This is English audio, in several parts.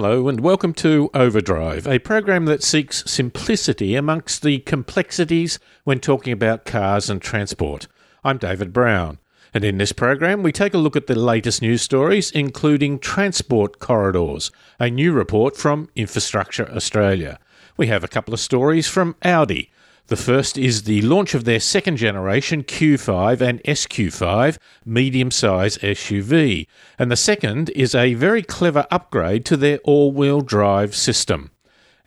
Hello, and welcome to Overdrive, a program that seeks simplicity amongst the complexities when talking about cars and transport. I'm David Brown, and in this program, we take a look at the latest news stories, including transport corridors, a new report from Infrastructure Australia. We have a couple of stories from Audi, the first is the launch of their second generation Q5 and SQ5 medium size SUV, and the second is a very clever upgrade to their all wheel drive system.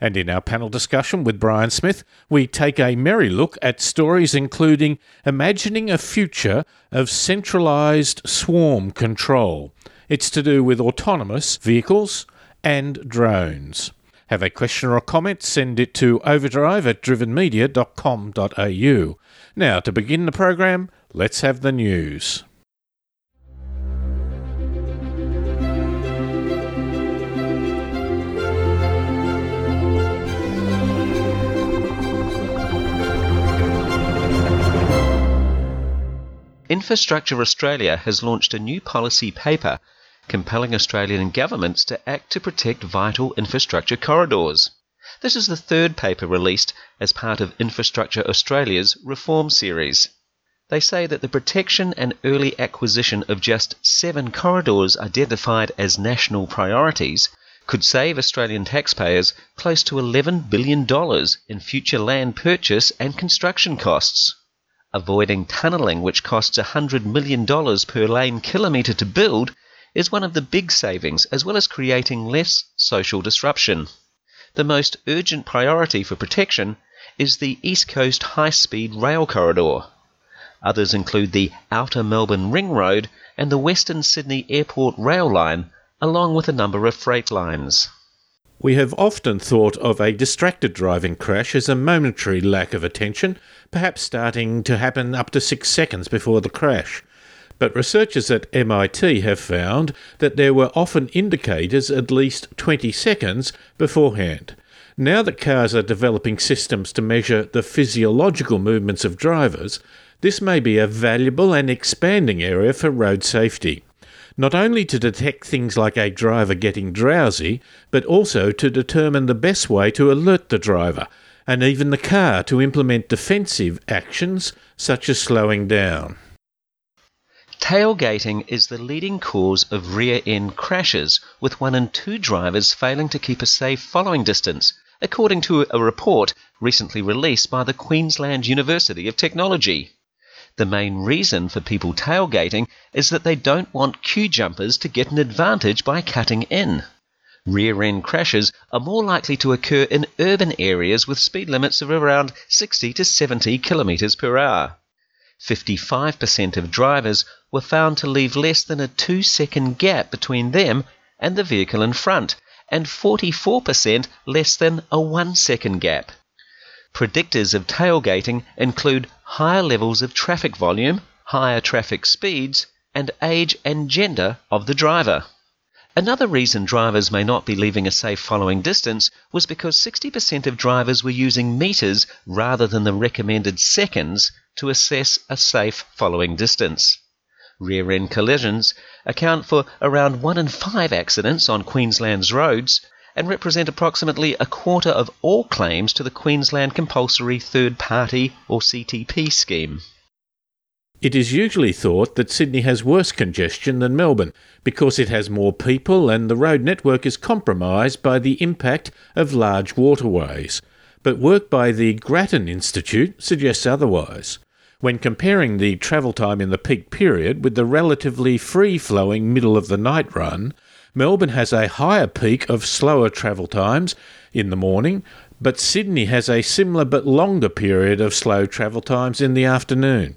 And in our panel discussion with Brian Smith, we take a merry look at stories including imagining a future of centralised swarm control. It's to do with autonomous vehicles and drones. Have a question or a comment? Send it to overdrive at drivenmedia.com.au. Now, to begin the program, let's have the news. Infrastructure Australia has launched a new policy paper compelling Australian governments to act to protect vital infrastructure corridors. This is the third paper released as part of Infrastructure Australia's reform series. They say that the protection and early acquisition of just seven corridors identified as national priorities could save Australian taxpayers close to $11 billion in future land purchase and construction costs. Avoiding tunnelling, which costs $100 million per lane kilometre to build, is one of the big savings, as well as creating less social disruption. The most urgent priority for protection is the East Coast High Speed Rail Corridor. Others include the Outer Melbourne Ring Road and the Western Sydney Airport Rail Line, along with a number of freight lines. We have often thought of a distracted driving crash as a momentary lack of attention, perhaps starting to happen up to six seconds before the crash but researchers at MIT have found that there were often indicators at least 20 seconds beforehand. Now that cars are developing systems to measure the physiological movements of drivers, this may be a valuable and expanding area for road safety. Not only to detect things like a driver getting drowsy, but also to determine the best way to alert the driver, and even the car to implement defensive actions such as slowing down. Tailgating is the leading cause of rear end crashes, with one in two drivers failing to keep a safe following distance, according to a report recently released by the Queensland University of Technology. The main reason for people tailgating is that they don't want queue jumpers to get an advantage by cutting in. Rear end crashes are more likely to occur in urban areas with speed limits of around 60 to 70 kilometres per hour. 55% of drivers were found to leave less than a two second gap between them and the vehicle in front, and 44% less than a one second gap. Predictors of tailgating include higher levels of traffic volume, higher traffic speeds, and age and gender of the driver. Another reason drivers may not be leaving a safe following distance was because 60% of drivers were using meters rather than the recommended seconds to assess a safe following distance. Rear end collisions account for around one in five accidents on Queensland's roads and represent approximately a quarter of all claims to the Queensland Compulsory Third Party or CTP scheme. It is usually thought that Sydney has worse congestion than Melbourne because it has more people and the road network is compromised by the impact of large waterways but work by the Grattan Institute suggests otherwise. When comparing the travel time in the peak period with the relatively free flowing middle of the night run, Melbourne has a higher peak of slower travel times in the morning, but Sydney has a similar but longer period of slow travel times in the afternoon.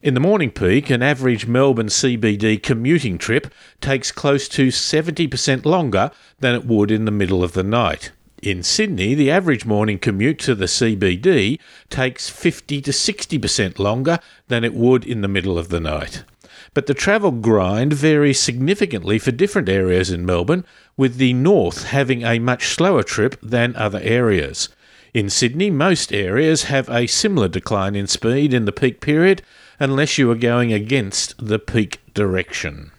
In the morning peak, an average Melbourne CBD commuting trip takes close to 70% longer than it would in the middle of the night. In Sydney, the average morning commute to the CBD takes 50 to 60% longer than it would in the middle of the night. But the travel grind varies significantly for different areas in Melbourne, with the north having a much slower trip than other areas. In Sydney, most areas have a similar decline in speed in the peak period, unless you are going against the peak direction.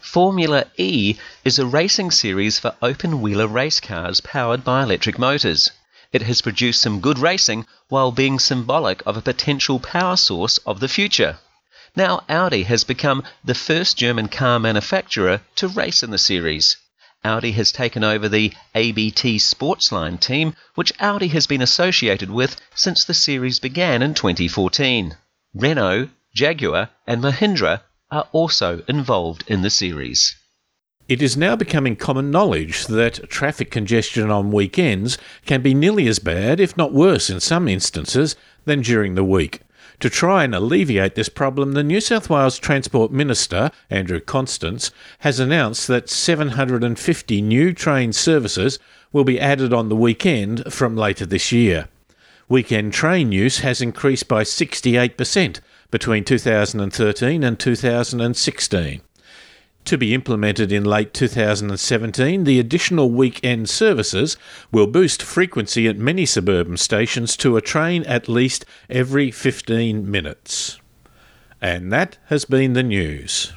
Formula E is a racing series for open wheeler race cars powered by electric motors. It has produced some good racing while being symbolic of a potential power source of the future. Now, Audi has become the first German car manufacturer to race in the series. Audi has taken over the ABT Sportsline team, which Audi has been associated with since the series began in 2014. Renault, Jaguar, and Mahindra are also involved in the series. It is now becoming common knowledge that traffic congestion on weekends can be nearly as bad, if not worse in some instances, than during the week. To try and alleviate this problem, the New South Wales Transport Minister, Andrew Constance, has announced that 750 new train services will be added on the weekend from later this year. Weekend train use has increased by 68% between 2013 and 2016. To be implemented in late 2017, the additional weekend services will boost frequency at many suburban stations to a train at least every 15 minutes. And that has been the news.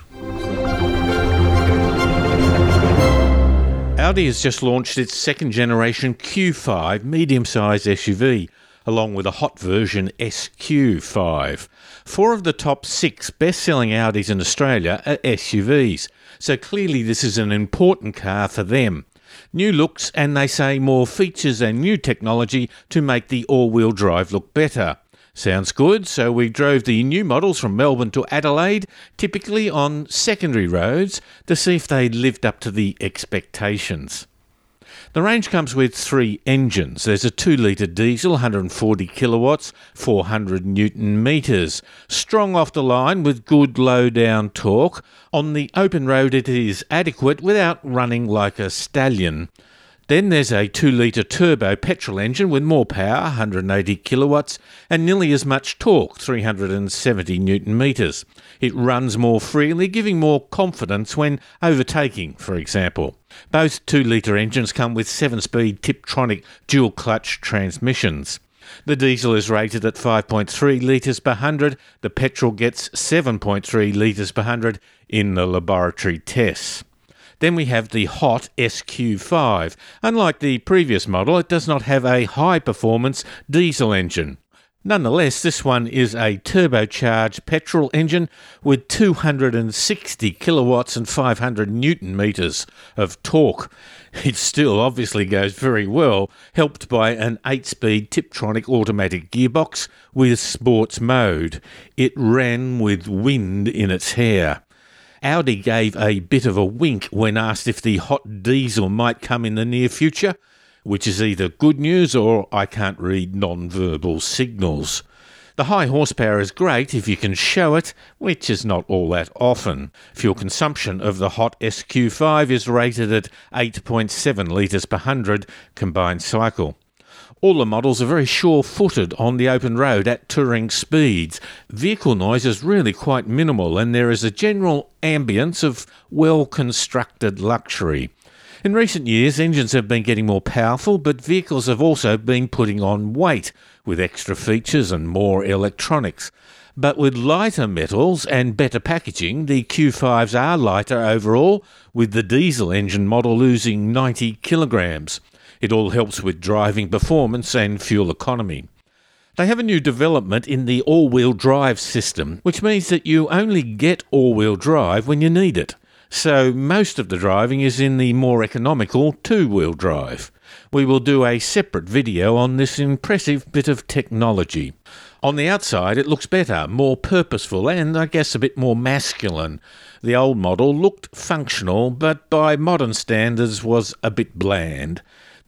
Audi has just launched its second generation Q5 medium sized SUV along with a hot version SQ5. Four of the top six best selling Audis in Australia are SUVs, so clearly this is an important car for them. New looks, and they say more features and new technology to make the all wheel drive look better. Sounds good, so we drove the new models from Melbourne to Adelaide, typically on secondary roads, to see if they lived up to the expectations. The range comes with three engines. There's a 2 litre diesel, 140 kilowatts, 400 newton metres. Strong off the line with good low down torque. On the open road, it is adequate without running like a stallion. Then there's a 2 litre turbo petrol engine with more power, 180 kilowatts, and nearly as much torque, 370 newton metres. It runs more freely, giving more confidence when overtaking, for example. Both 2 litre engines come with 7 speed Tiptronic dual clutch transmissions. The diesel is rated at 5.3 litres per 100, the petrol gets 7.3 litres per 100 in the laboratory tests. Then we have the Hot SQ5. Unlike the previous model, it does not have a high performance diesel engine. Nonetheless, this one is a turbocharged petrol engine with 260 kilowatts and 500 newton meters of torque. It still obviously goes very well, helped by an 8 speed Tiptronic automatic gearbox with sports mode. It ran with wind in its hair. Audi gave a bit of a wink when asked if the hot diesel might come in the near future, which is either good news or I can't read non-verbal signals. The high horsepower is great if you can show it, which is not all that often. Fuel consumption of the hot SQ5 is rated at 8.7 litres per 100 combined cycle. All the models are very sure footed on the open road at touring speeds. Vehicle noise is really quite minimal, and there is a general ambience of well constructed luxury. In recent years, engines have been getting more powerful, but vehicles have also been putting on weight with extra features and more electronics. But with lighter metals and better packaging, the Q5s are lighter overall, with the diesel engine model losing 90 kilograms. It all helps with driving performance and fuel economy. They have a new development in the all wheel drive system, which means that you only get all wheel drive when you need it. So most of the driving is in the more economical two wheel drive. We will do a separate video on this impressive bit of technology. On the outside, it looks better, more purposeful, and I guess a bit more masculine. The old model looked functional, but by modern standards was a bit bland.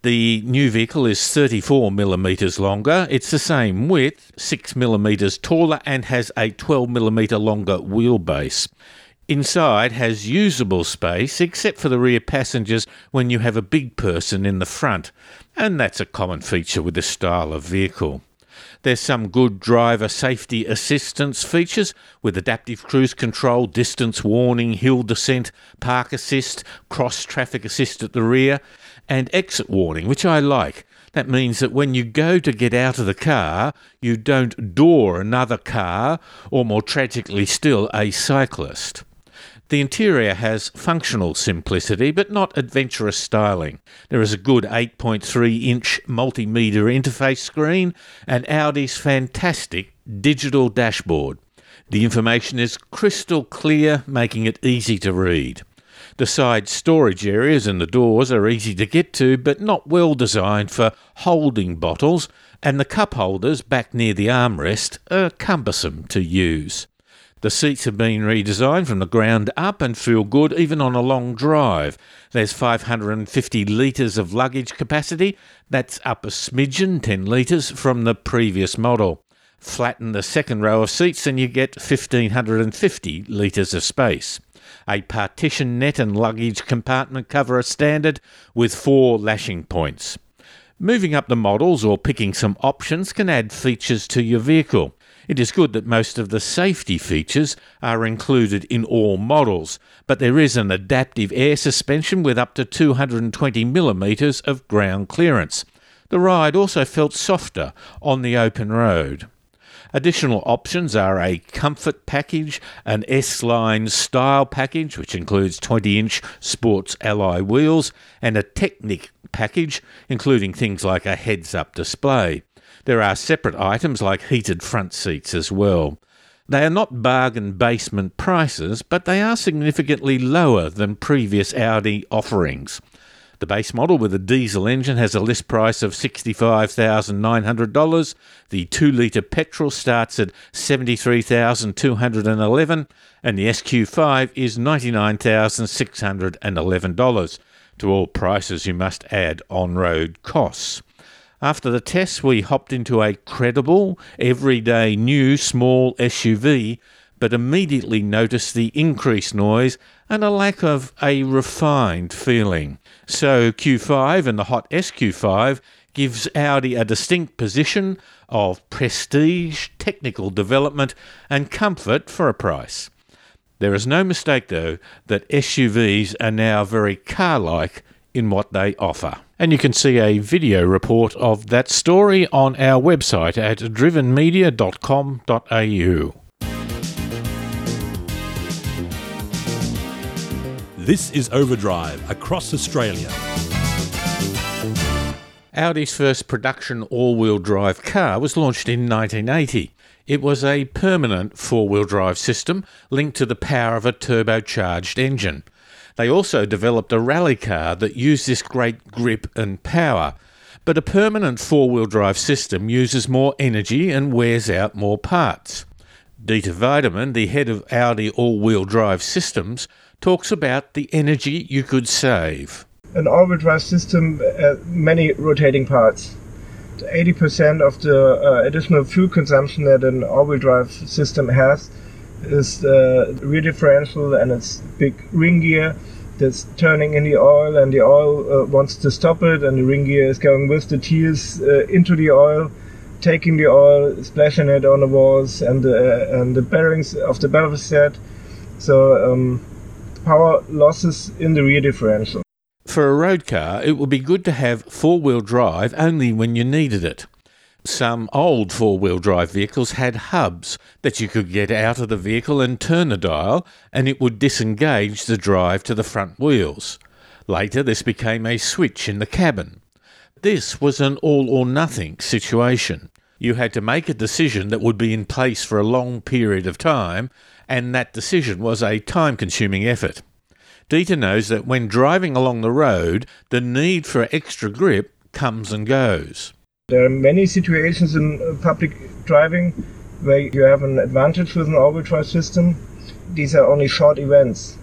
The new vehicle is 34 millimeters longer. It's the same width, 6 millimeters taller, and has a 12 millimeter longer wheelbase. Inside has usable space except for the rear passengers when you have a big person in the front, and that's a common feature with this style of vehicle. There's some good driver safety assistance features with adaptive cruise control, distance warning, hill descent, park assist, cross traffic assist at the rear, and exit warning, which I like. That means that when you go to get out of the car, you don't door another car or, more tragically still, a cyclist. The interior has functional simplicity but not adventurous styling. There is a good 8.3 inch multimedia interface screen and Audi's fantastic digital dashboard. The information is crystal clear, making it easy to read. The side storage areas and the doors are easy to get to, but not well designed for holding bottles, and the cup holders back near the armrest are cumbersome to use. The seats have been redesigned from the ground up and feel good even on a long drive. There's 550 litres of luggage capacity. That's up a smidgen, 10 litres, from the previous model. Flatten the second row of seats and you get 1550 litres of space. A partition net and luggage compartment cover are standard with four lashing points. Moving up the models or picking some options can add features to your vehicle. It is good that most of the safety features are included in all models, but there is an adaptive air suspension with up to 220 millimetres of ground clearance. The ride also felt softer on the open road. Additional options are a comfort package, an S Line style package, which includes 20 inch sports alloy wheels, and a Technik package, including things like a heads up display. There are separate items like heated front seats as well. They are not bargain basement prices, but they are significantly lower than previous Audi offerings. The base model with a diesel engine has a list price of $65,900. The 2 litre petrol starts at 73,211 and the SQ5 is $99,611. To all prices you must add on-road costs. After the test, we hopped into a credible, everyday new small SUV, but immediately noticed the increased noise and a lack of a refined feeling. So Q5 and the hot SQ5 gives Audi a distinct position of prestige, technical development, and comfort for a price. There is no mistake, though, that SUVs are now very car like in what they offer. And you can see a video report of that story on our website at drivenmedia.com.au. This is Overdrive across Australia. Audi's first production all wheel drive car was launched in 1980. It was a permanent four wheel drive system linked to the power of a turbocharged engine. They also developed a rally car that used this great grip and power. But a permanent four wheel drive system uses more energy and wears out more parts. Dieter Weidemann, the head of Audi all wheel drive systems, talks about the energy you could save. An all wheel drive system, uh, many rotating parts. 80% of the uh, additional fuel consumption that an all wheel drive system has is the rear differential and its big ring gear that's turning in the oil and the oil uh, wants to stop it and the ring gear is going with the tears uh, into the oil taking the oil splashing it on the walls and the, uh, and the bearings of the valve set. So um, power losses in the rear differential. For a road car it would be good to have four-wheel drive only when you needed it some old four wheel drive vehicles had hubs that you could get out of the vehicle and turn the dial, and it would disengage the drive to the front wheels. Later, this became a switch in the cabin. This was an all or nothing situation. You had to make a decision that would be in place for a long period of time, and that decision was a time consuming effort. Dieter knows that when driving along the road, the need for extra grip comes and goes. There are many situations in uh, public driving where you have an advantage with an all-wheel drive system. These are only short events.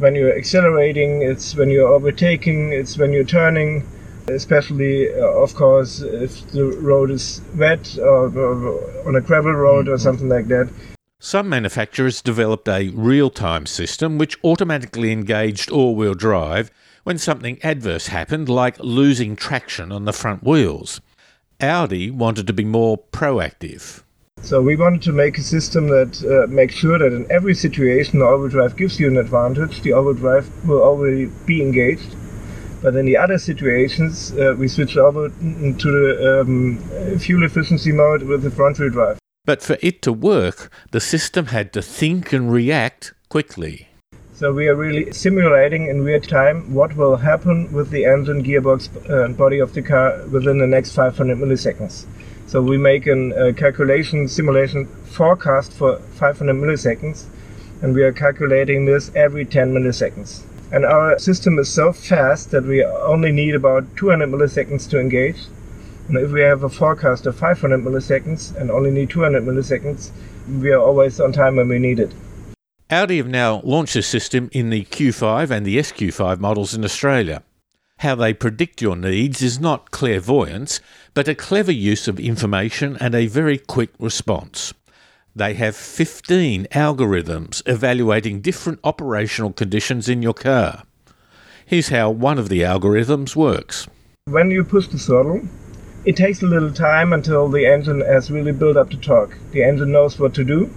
When you're accelerating, it's when you're overtaking, it's when you're turning, especially, uh, of course, if the road is wet or, or on a gravel road mm-hmm. or something like that. Some manufacturers developed a real time system which automatically engaged all wheel drive when something adverse happened, like losing traction on the front wheels. Audi wanted to be more proactive. So we wanted to make a system that uh, makes sure that in every situation the all-wheel drive gives you an advantage. The all-wheel drive will already be engaged. But in the other situations, uh, we switch over to the um, fuel efficiency mode with the front-wheel drive. But for it to work, the system had to think and react quickly. So we are really simulating in real time what will happen with the engine, gearbox, uh, and body of the car within the next 500 milliseconds. So we make a uh, calculation simulation forecast for 500 milliseconds, and we are calculating this every 10 milliseconds. And our system is so fast that we only need about 200 milliseconds to engage. And if we have a forecast of 500 milliseconds and only need 200 milliseconds, we are always on time when we need it. Audi have now launched this system in the Q5 and the SQ5 models in Australia. How they predict your needs is not clairvoyance, but a clever use of information and a very quick response. They have 15 algorithms evaluating different operational conditions in your car. Here's how one of the algorithms works. When you push the throttle, it takes a little time until the engine has really built up the torque. The engine knows what to do,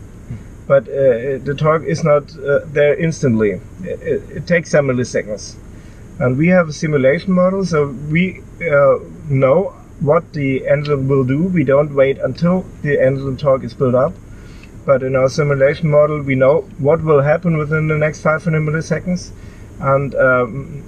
but uh, the torque is not uh, there instantly. It, it, takes some milliseconds. And we have a simulation model, so we uh, know what the engine will do. We don't wait until the engine torque is built up. But in our simulation model, we know what will happen within the next 500 milliseconds. And um,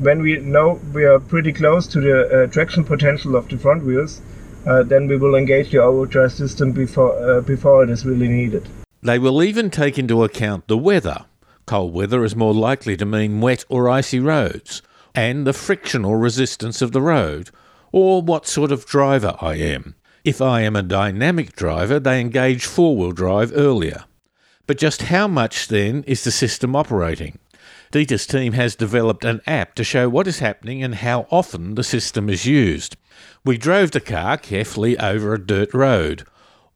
when we know we are pretty close to the uh, traction potential of the front wheels, uh, then we will engage the overdrive system before, uh, before it is really needed. They will even take into account the weather. Cold weather is more likely to mean wet or icy roads, and the frictional resistance of the road, or what sort of driver I am. If I am a dynamic driver, they engage four wheel drive earlier. But just how much then is the system operating? Dieter's team has developed an app to show what is happening and how often the system is used. We drove the car carefully over a dirt road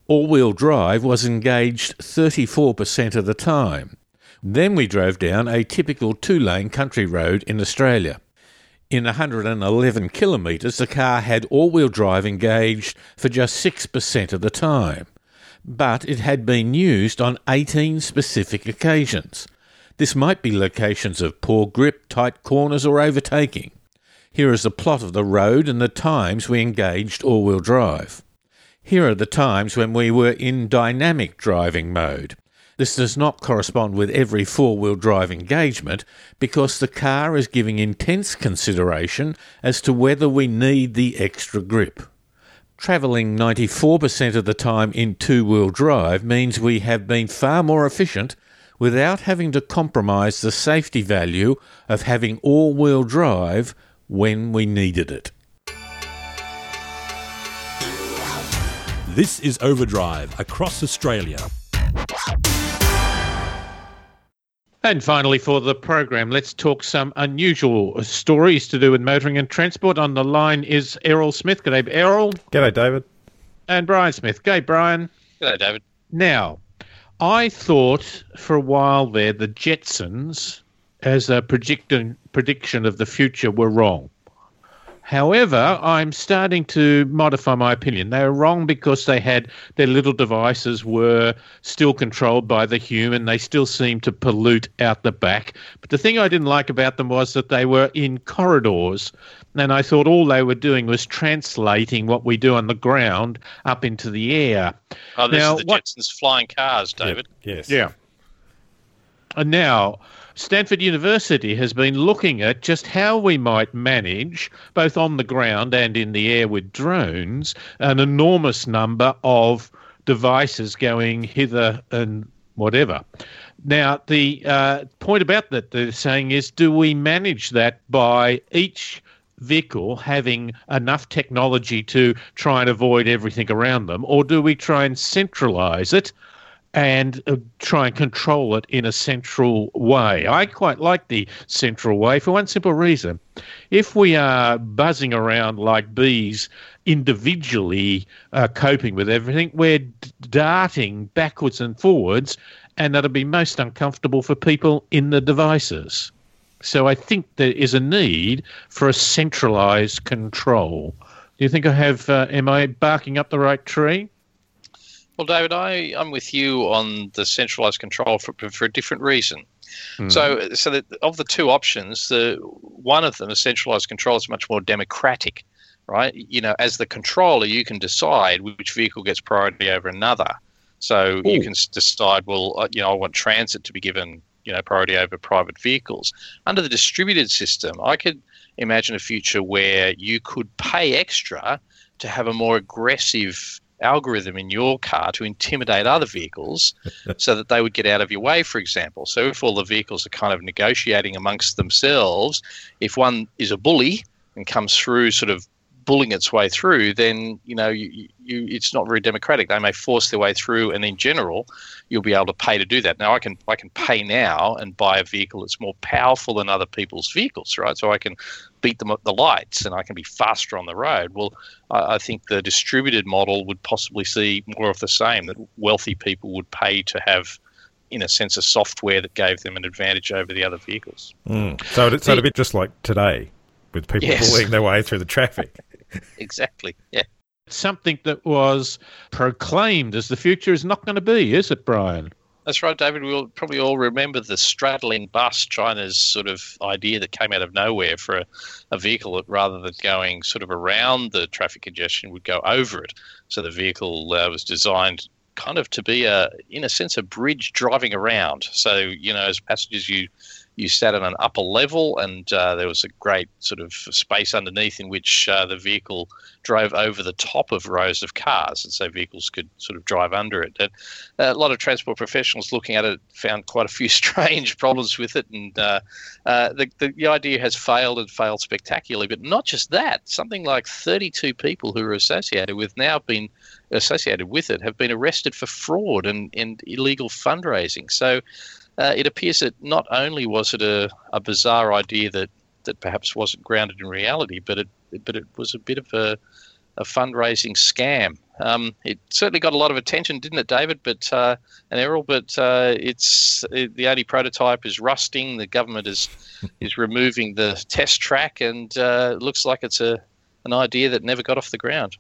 all wheel drive was engaged 34% of the time. Then we drove down a typical two lane country road in Australia. In 111 kilometres, the car had all wheel drive engaged for just 6% of the time. But it had been used on 18 specific occasions. This might be locations of poor grip, tight corners, or overtaking. Here is a plot of the road and the times we engaged all wheel drive. Here are the times when we were in dynamic driving mode. This does not correspond with every four wheel drive engagement because the car is giving intense consideration as to whether we need the extra grip. Travelling 94% of the time in two wheel drive means we have been far more efficient without having to compromise the safety value of having all wheel drive when we needed it. This is Overdrive across Australia. And finally, for the program, let's talk some unusual stories to do with motoring and transport. On the line is Errol Smith. Good day, Errol. G'day, David. And Brian Smith. G'day, Brian. G'day, David. Now, I thought for a while there the Jetsons, as a prediction prediction of the future, were wrong. However, I'm starting to modify my opinion. They were wrong because they had their little devices were still controlled by the human. They still seemed to pollute out the back. But the thing I didn't like about them was that they were in corridors. And I thought all they were doing was translating what we do on the ground up into the air. Oh, this now, is the what, Jetsons flying cars, David. Yes. Yeah. And now, Stanford University has been looking at just how we might manage, both on the ground and in the air with drones, an enormous number of devices going hither and whatever. Now, the uh, point about that they're saying is do we manage that by each vehicle having enough technology to try and avoid everything around them, or do we try and centralize it and uh, try and control it in a central way. I quite like the central way for one simple reason. If we are buzzing around like bees, individually uh, coping with everything, we're darting backwards and forwards, and that'll be most uncomfortable for people in the devices. So I think there is a need for a centralized control. Do you think I have? Uh, am I barking up the right tree? Well, David, I, I'm with you on the centralized control for, for a different reason. Mm. So, so that of the two options, the one of them, a centralized control, is much more democratic, right? You know, as the controller, you can decide which vehicle gets priority over another. So Ooh. you can decide, well, uh, you know, I want transit to be given, you know priority over private vehicles. Under the distributed system, I could imagine a future where you could pay extra to have a more aggressive algorithm in your car to intimidate other vehicles so that they would get out of your way, for example. So if all the vehicles are kind of negotiating amongst themselves, if one is a bully and comes through sort of bullying its way through, then you know you, you, it's not very democratic. They may force their way through, and in general, you'll be able to pay to do that. Now, I can I can pay now and buy a vehicle that's more powerful than other people's vehicles, right? So I can beat them at the lights, and I can be faster on the road. Well, I, I think the distributed model would possibly see more of the same. That wealthy people would pay to have in a sense, a software that gave them an advantage over the other vehicles. Mm. So, it's so a bit just like today, with people yes. bullying their way through the traffic. exactly. Yeah. Something that was proclaimed as the future is not going to be, is it, Brian? That's right, David. We'll probably all remember the straddling bus, China's sort of idea that came out of nowhere for a, a, vehicle that rather than going sort of around the traffic congestion would go over it. So the vehicle uh, was designed kind of to be a, in a sense, a bridge driving around. So, you know, as passengers, you you sat on an upper level, and uh, there was a great sort of space underneath in which uh, the vehicle drove over the top of rows of cars, and so vehicles could sort of drive under it. And uh, a lot of transport professionals looking at it found quite a few strange problems with it, and uh, uh, the, the, the idea has failed and failed spectacularly. But not just that, something like 32 people who are associated with now been associated with it have been arrested for fraud and, and illegal fundraising. So uh, it appears that not only was it a, a bizarre idea that, that perhaps wasn't grounded in reality, but it but it was a bit of a, a fundraising scam. Um, it certainly got a lot of attention, didn't it, David? But uh, and Errol, but uh, it's it, the only prototype is rusting. The government is is removing the test track, and uh, it looks like it's a an idea that never got off the ground.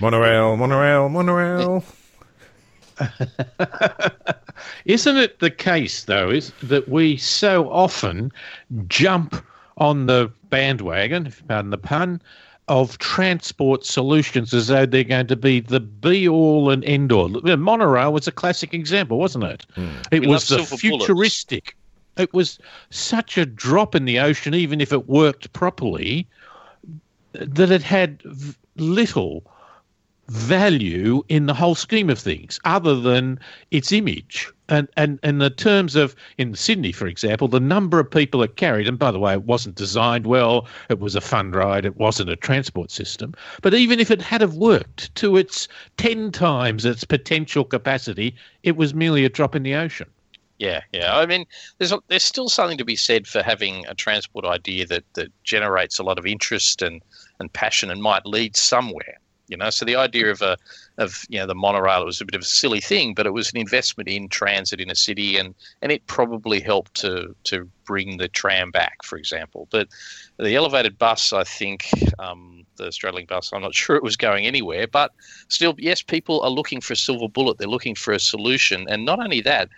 Monorail, monorail, monorail. Isn't it the case, though, is that we so often jump on the bandwagon, if pardon the pun, of transport solutions as though they're going to be the be all and end all. Monorail was a classic example, wasn't it? Mm. It we was the futuristic. Bullets. It was such a drop in the ocean, even if it worked properly, that it had little value in the whole scheme of things other than its image. And, and, and in terms of, in Sydney, for example, the number of people it carried, and by the way, it wasn't designed well, it was a fun ride, it wasn't a transport system. But even if it had have worked to its 10 times its potential capacity, it was merely a drop in the ocean. Yeah, yeah. I mean, there's there's still something to be said for having a transport idea that, that generates a lot of interest and, and passion and might lead somewhere. You know, so the idea of a of you know the monorail was a bit of a silly thing, but it was an investment in transit in a city, and and it probably helped to to bring the tram back, for example. But the elevated bus, I think, um, the straddling bus, I'm not sure it was going anywhere. But still, yes, people are looking for a silver bullet. They're looking for a solution, and not only that,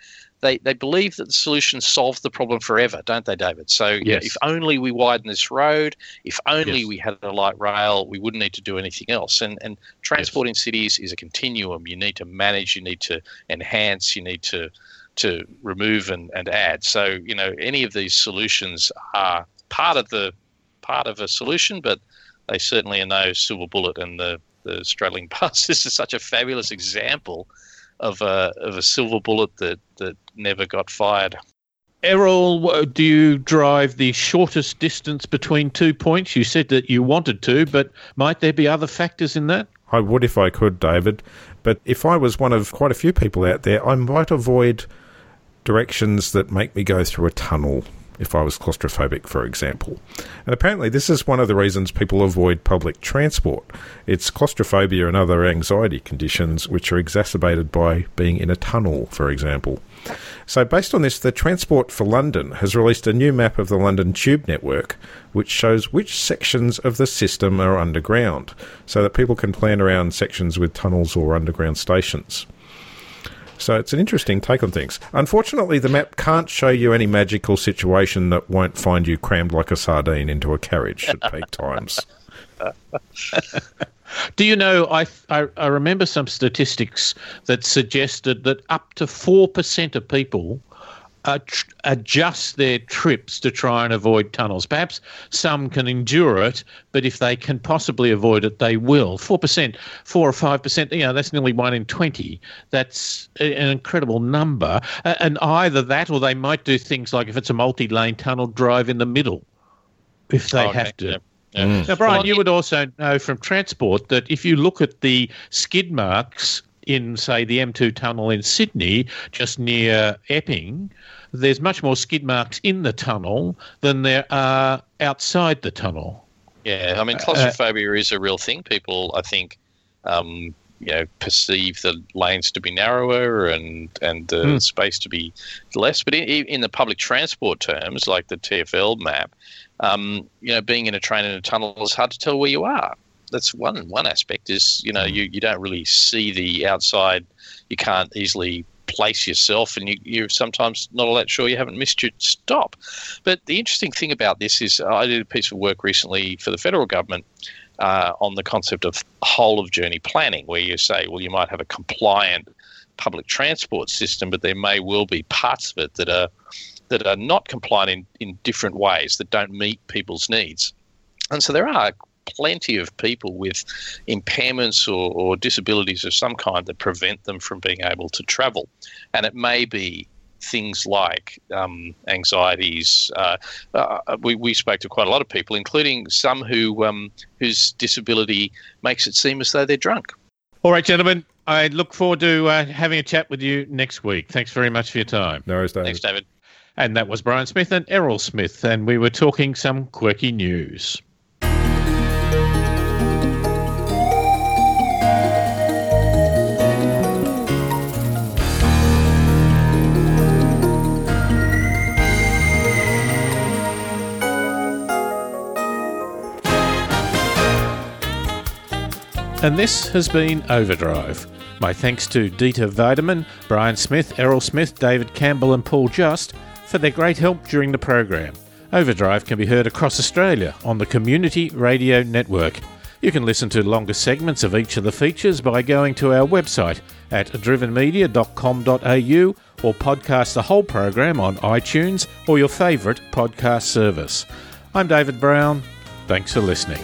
they, they believe that the solution solves the problem forever, don't they, David? So yes. you know, if only we widen this road, if only yes. we had a light rail, we wouldn't need to do anything else. And and transport yes. in cities is a continuum. You need to manage, you need to enhance, you need to to remove and, and add. So you know any of these solutions are part of the part of a solution, but they certainly are no silver bullet. And the the straddling bus this is such a fabulous example of a of a silver bullet that that never got fired. Errol, do you drive the shortest distance between two points? You said that you wanted to, but might there be other factors in that? I would if I could, David. But if I was one of quite a few people out there, I might avoid directions that make me go through a tunnel if I was claustrophobic, for example. And apparently, this is one of the reasons people avoid public transport. It's claustrophobia and other anxiety conditions which are exacerbated by being in a tunnel, for example. So, based on this, the Transport for London has released a new map of the London Tube network, which shows which sections of the system are underground, so that people can plan around sections with tunnels or underground stations. So it's an interesting take on things. Unfortunately, the map can't show you any magical situation that won't find you crammed like a sardine into a carriage at peak times. Do you know? I, I, I remember some statistics that suggested that up to four percent of people uh, tr- adjust their trips to try and avoid tunnels. Perhaps some can endure it, but if they can possibly avoid it, they will. 4%, 4 or 5%, you know, that's nearly 1 in 20. That's a- an incredible number. Uh, and either that or they might do things like if it's a multi lane tunnel, drive in the middle if they Okay, have to. yeah, yeah. Now, Brian, Well, you would also know from transport that if you look at the skid marks in, say, the M2 tunnel in Sydney, just near Epping, there's much more skid marks in the tunnel than there are outside the tunnel. Yeah, I mean, claustrophobia is a real thing. People, I think, um, you know, perceive the lanes to be narrower and and the Hmm. space to be less. But in, in the public transport terms, like the TFL map, um, you know, being in a train in a tunnel is hard to tell where you are. That's one one aspect. Is you know, you you don't really see the outside. You can't easily place yourself, and you, you're sometimes not all that sure you haven't missed your stop. But the interesting thing about this is, I did a piece of work recently for the federal government uh, on the concept of whole of journey planning, where you say, well, you might have a compliant public transport system, but there may well be parts of it that are that are not compliant in, in different ways that don't meet people's needs. And so there are plenty of people with impairments or, or disabilities of some kind that prevent them from being able to travel. And it may be things like um, anxieties. Uh, uh, we, we spoke to quite a lot of people, including some who um, whose disability makes it seem as though they're drunk. All right, gentlemen, I look forward to uh, having a chat with you next week. Thanks very much for your time. No worries, David. Thanks, David. And that was Brian Smith and Errol Smith, and we were talking some quirky news. And this has been Overdrive. My thanks to Dieter Weidemann, Brian Smith, Errol Smith, David Campbell, and Paul Just for their great help during the program. Overdrive can be heard across Australia on the Community Radio Network. You can listen to longer segments of each of the features by going to our website at drivenmedia.com.au or podcast the whole program on iTunes or your favourite podcast service. I'm David Brown. Thanks for listening.